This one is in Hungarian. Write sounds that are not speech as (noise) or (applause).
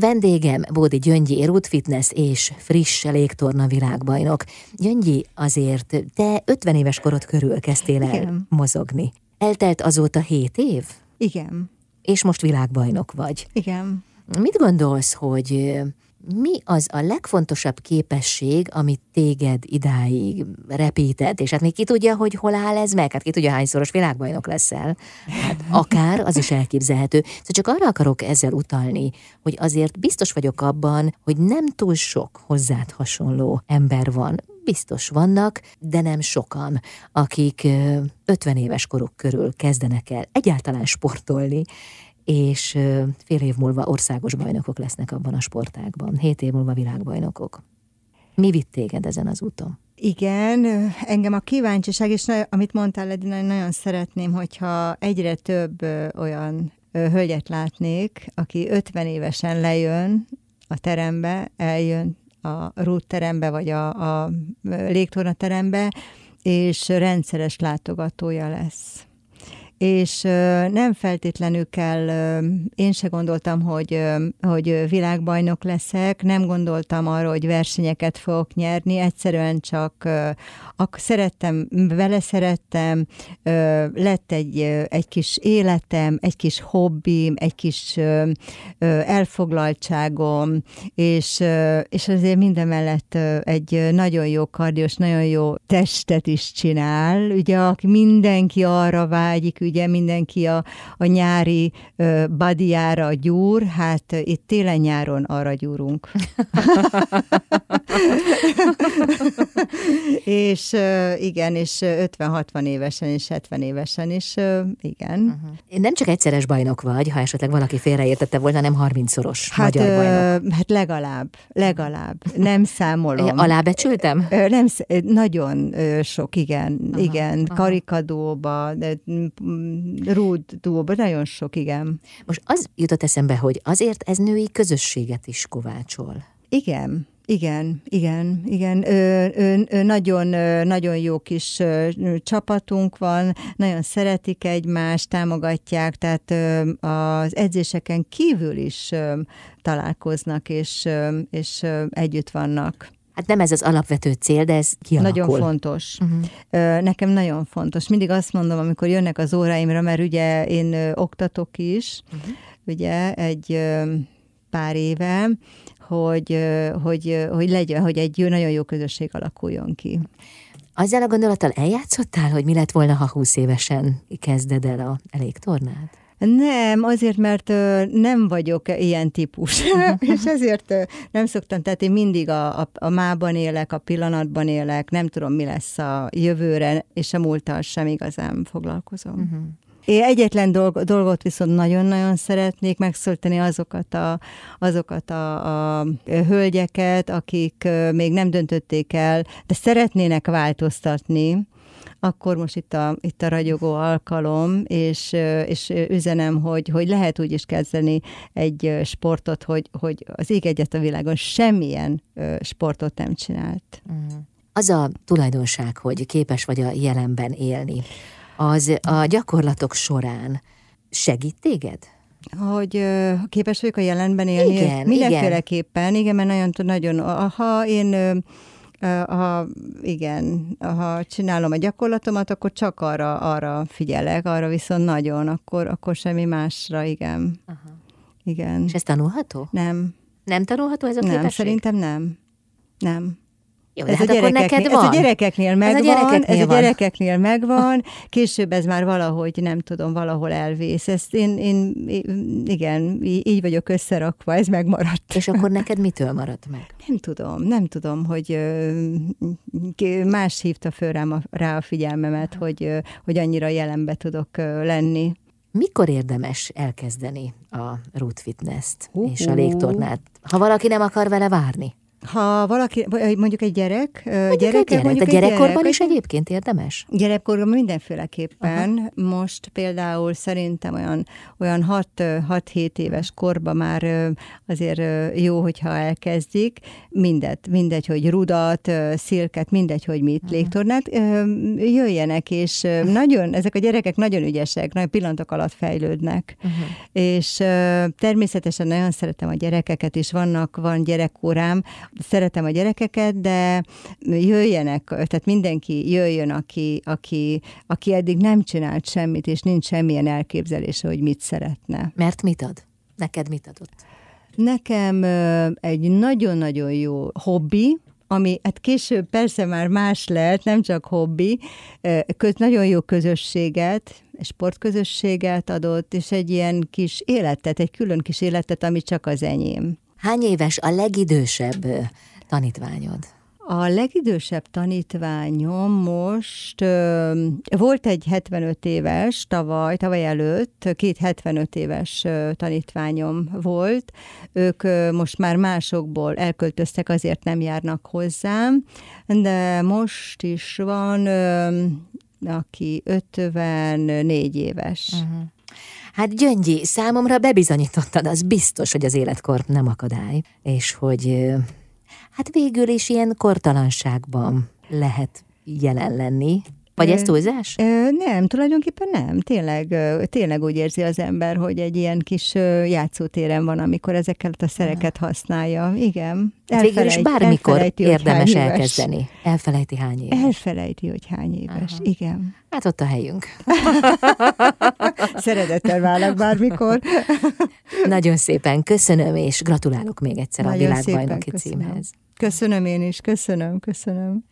Vendégem Bódi Gyöngyi, Root Fitness és friss légtorna világbajnok. Gyöngyi, azért te 50 éves korod körül kezdtél el Igen. mozogni. Eltelt azóta 7 év? Igen, És most világbajnok vagy. igen. Mit gondolsz, hogy mi az a legfontosabb képesség, amit téged idáig repített, és hát még ki tudja, hogy hol áll ez meg, hát ki tudja, hányszoros világbajnok leszel. Hát akár, az is elképzelhető. Szóval csak arra akarok ezzel utalni, hogy azért biztos vagyok abban, hogy nem túl sok hozzád hasonló ember van. Biztos vannak, de nem sokan, akik ö, 50 éves koruk körül kezdenek el egyáltalán sportolni, és fél év múlva országos bajnokok lesznek abban a sportágban, hét év múlva világbajnokok. Mi vitt téged ezen az úton? Igen, engem a kíváncsiság, és amit mondtál, Edina, nagyon szeretném, hogyha egyre több olyan hölgyet látnék, aki 50 évesen lejön a terembe, eljön a rút terembe, vagy a, a légtorna terembe, és rendszeres látogatója lesz. És nem feltétlenül kell, én se gondoltam, hogy, hogy világbajnok leszek, nem gondoltam arra, hogy versenyeket fogok nyerni, egyszerűen csak ak- szerettem, vele szerettem, lett egy, egy kis életem, egy kis hobbim, egy kis elfoglaltságom, és, és azért minden mellett egy nagyon jó kardiós, nagyon jó testet is csinál, ugye, aki mindenki arra vágyik, ugye mindenki a, a nyári ö, bodyára gyúr, hát itt télen-nyáron arra gyúrunk. (laughs) és igen, és 50-60 évesen és 70 évesen is, igen. Uh-huh. Nem csak egyszeres bajnok vagy, ha esetleg valaki félreértette volna, hanem 30-szoros Hát, magyar bajnok. ö, hát legalább, legalább. Nem számolom. (laughs) Alábecsültem? Ö, Nem, nagyon sok, igen, aha, igen, aha. karikadóba, mm, rúdóba, nagyon sok, igen. Most az jutott eszembe, hogy azért ez női közösséget is kovácsol. Igen, igen, igen, igen. Ö, ö, ö, nagyon, ö, nagyon jó kis ö, csapatunk van, nagyon szeretik egymást, támogatják, tehát ö, az edzéseken kívül is ö, találkoznak, és, ö, és ö, együtt vannak. Hát nem ez az alapvető cél, de ez kialakul. Nagyon fontos. Ö, Nekem nagyon fontos. Mindig azt mondom, amikor jönnek az óráimra, mert ugye én oktatok is, Mhm. ugye egy pár éve, hogy, hogy, hogy legyen, hogy egy jó, nagyon jó közösség alakuljon ki. Azzal a gondolattal eljátszottál, hogy mi lett volna, ha 20 évesen kezded el a elégtornát? Nem, azért, mert nem vagyok ilyen típus, (laughs) és ezért nem szoktam, tehát én mindig a, a, a mában élek, a pillanatban élek, nem tudom, mi lesz a jövőre, és a múlttal sem igazán foglalkozom. Uh-huh. Én egyetlen dolg, dolgot viszont nagyon-nagyon szeretnék megszólítani azokat a, azokat a, a hölgyeket, akik még nem döntötték el, de szeretnének változtatni, akkor most itt a, itt a ragyogó alkalom, és, és üzenem, hogy, hogy lehet úgy is kezdeni egy sportot, hogy, hogy az ég egyet a világon semmilyen sportot nem csinált. Az a tulajdonság, hogy képes vagy a jelenben élni, az a gyakorlatok során segít téged? Hogy képes vagyok a jelenben élni? Igen, Mindenféleképpen, igen, mert nagyon, nagyon, ha én ha, igen, ha csinálom a gyakorlatomat, akkor csak arra, arra figyelek, arra viszont nagyon, akkor, akkor semmi másra, igen. Aha. Igen. És ez tanulható? Nem, Nem tanulható ez a nem, képesség? szerintem nem. Nem. Jó, Ez, hát a akkor gyerekeknél, neked van. ez a gyerekeknél megvan, gyerekeknél ez a van. gyerekeknél megvan, később ez már valahogy, nem tudom, valahol elvész. Ezt én, én igen, így vagyok összerakva, ez megmaradt. És akkor neked mitől maradt meg? Nem tudom, nem tudom, hogy más hívta föl rám a, rá a figyelmemet, hogy, hogy annyira jelenbe tudok lenni. Mikor érdemes elkezdeni a root fitness-t Hú. és a légtornát? Ha valaki nem akar vele várni? Ha valaki, mondjuk egy gyerek, mondjuk gyerek, egy gyerek. a gyerekkorban gyerek, is egyébként érdemes? Gyerekkorban mindenféleképpen. Aha. Most például szerintem olyan, olyan 6-7 éves korban már azért jó, hogyha elkezdik. Mindet, mindegy, hogy rudat, szilket, mindegy, hogy mit, Aha. légtornát, jöjjenek, és nagyon, ezek a gyerekek nagyon ügyesek, nagyon pillanatok alatt fejlődnek. Aha. És természetesen nagyon szeretem a gyerekeket, és vannak, van gyerekkorám, szeretem a gyerekeket, de jöjjenek, tehát mindenki jöjjön, aki, aki, aki eddig nem csinált semmit, és nincs semmilyen elképzelése, hogy mit szeretne. Mert mit ad? Neked mit adott? Nekem egy nagyon-nagyon jó hobbi, ami hát később persze már más lehet, nem csak hobbi, köz, nagyon jó közösséget, sportközösséget adott, és egy ilyen kis életet, egy külön kis életet, ami csak az enyém. Hány éves a legidősebb tanítványod? A legidősebb tanítványom most ö, volt egy 75 éves tavaly, tavaly előtt, két 75 éves ö, tanítványom volt. Ők ö, most már másokból elköltöztek, azért nem járnak hozzám, de most is van, ö, aki 54 éves. Uh-huh. Hát Gyöngyi, számomra bebizonyítottad, az biztos, hogy az életkor nem akadály, és hogy hát végül is ilyen kortalanságban lehet jelen lenni. Vagy ez túlzás? Nem, tulajdonképpen nem. Tényleg, tényleg úgy érzi az ember, hogy egy ilyen kis játszótéren van, amikor ezeket a szereket használja. Igen. Elfelejt, Végül is bármikor érdemes elkezdeni. Elfelejti hány éves. Elfelejti, hogy hány éves. Aha. Igen. Hát ott a helyünk. (laughs) Szeretettel válok bármikor. (laughs) Nagyon szépen köszönöm, és gratulálok még egyszer Nagyon a világbajnoki címhez. Köszönöm én is, köszönöm, köszönöm.